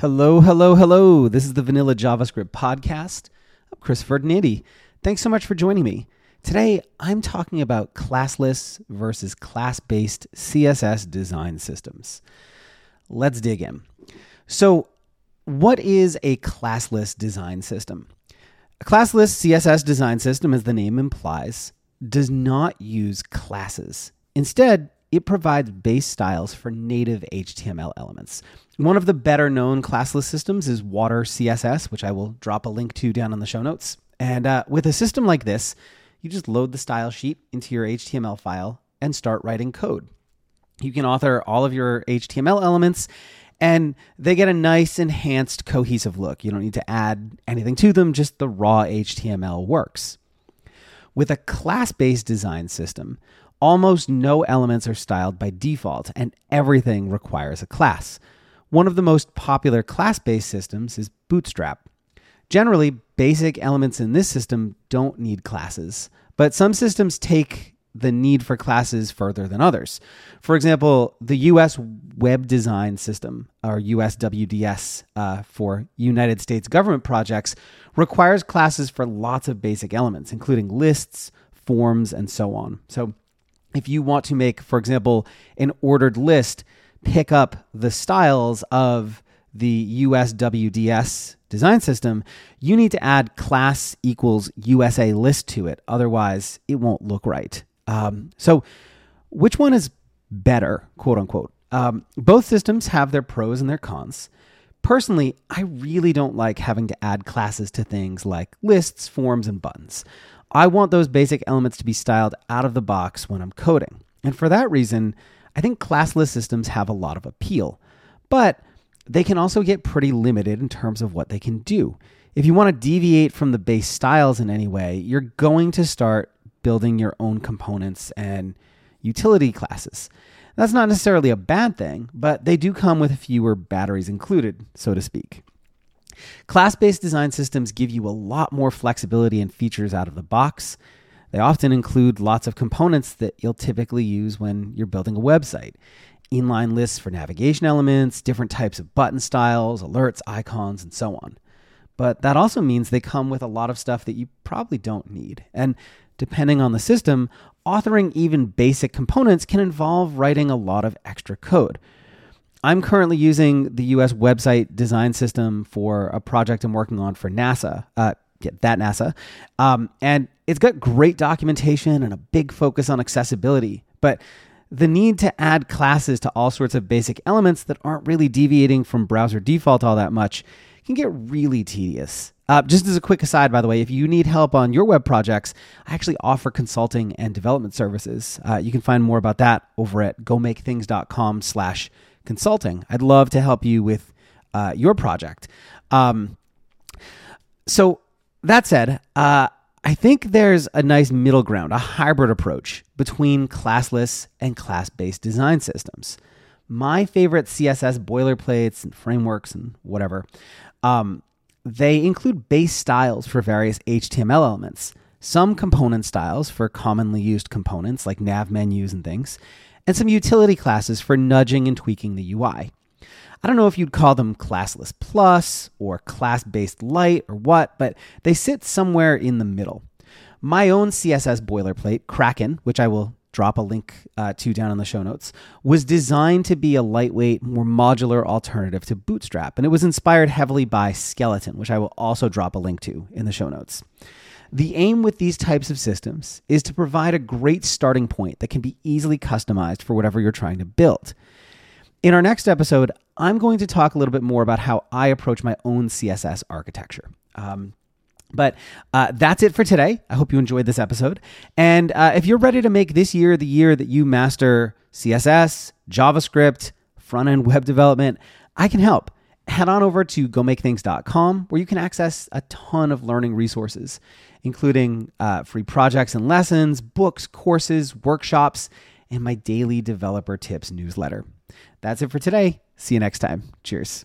Hello, hello, hello. This is the Vanilla JavaScript podcast. I'm Chris Ferdinandi. Thanks so much for joining me. Today, I'm talking about classless versus class based CSS design systems. Let's dig in. So, what is a classless design system? A classless CSS design system, as the name implies, does not use classes. Instead, it provides base styles for native HTML elements. One of the better known classless systems is Water CSS, which I will drop a link to down in the show notes. And uh, with a system like this, you just load the style sheet into your HTML file and start writing code. You can author all of your HTML elements and they get a nice enhanced cohesive look. You don't need to add anything to them, just the raw HTML works. With a class based design system, almost no elements are styled by default, and everything requires a class. One of the most popular class based systems is Bootstrap. Generally, basic elements in this system don't need classes, but some systems take the need for classes further than others. For example, the US Web Design System, or USWDS uh, for United States government projects, requires classes for lots of basic elements, including lists, forms, and so on. So if you want to make, for example, an ordered list, pick up the styles of the USWDS design system, you need to add class equals USA list to it. Otherwise, it won't look right. Um, so, which one is better, quote unquote? Um, both systems have their pros and their cons. Personally, I really don't like having to add classes to things like lists, forms, and buttons. I want those basic elements to be styled out of the box when I'm coding. And for that reason, I think classless systems have a lot of appeal. But they can also get pretty limited in terms of what they can do. If you want to deviate from the base styles in any way, you're going to start building your own components and utility classes. That's not necessarily a bad thing, but they do come with fewer batteries included, so to speak. Class based design systems give you a lot more flexibility and features out of the box. They often include lots of components that you'll typically use when you're building a website inline lists for navigation elements, different types of button styles, alerts, icons, and so on. But that also means they come with a lot of stuff that you probably don't need. And depending on the system, authoring even basic components can involve writing a lot of extra code. I'm currently using the US website design system for a project I'm working on for NASA. Uh, yeah, that NASA. Um, and it's got great documentation and a big focus on accessibility. But the need to add classes to all sorts of basic elements that aren't really deviating from browser default all that much can get really tedious. Uh, just as a quick aside, by the way, if you need help on your web projects, I actually offer consulting and development services. Uh, you can find more about that over at gomakethings.com slash consulting. I'd love to help you with uh, your project. Um, so that said, uh, I think there's a nice middle ground, a hybrid approach between classless and class based design systems. My favorite CSS boilerplates and frameworks and whatever, um, they include base styles for various HTML elements, some component styles for commonly used components like nav menus and things, and some utility classes for nudging and tweaking the UI. I don't know if you'd call them classless plus or class based light or what, but they sit somewhere in the middle. My own CSS boilerplate, Kraken, which I will drop a link uh, to down in the show notes, was designed to be a lightweight, more modular alternative to Bootstrap. And it was inspired heavily by Skeleton, which I will also drop a link to in the show notes. The aim with these types of systems is to provide a great starting point that can be easily customized for whatever you're trying to build. In our next episode, I'm going to talk a little bit more about how I approach my own CSS architecture. Um, but uh, that's it for today. I hope you enjoyed this episode. And uh, if you're ready to make this year the year that you master CSS, JavaScript, front end web development, I can help head on over to gomakethings.com where you can access a ton of learning resources, including uh, free projects and lessons, books, courses, workshops, and my daily developer tips newsletter. That's it for today. See you next time. Cheers.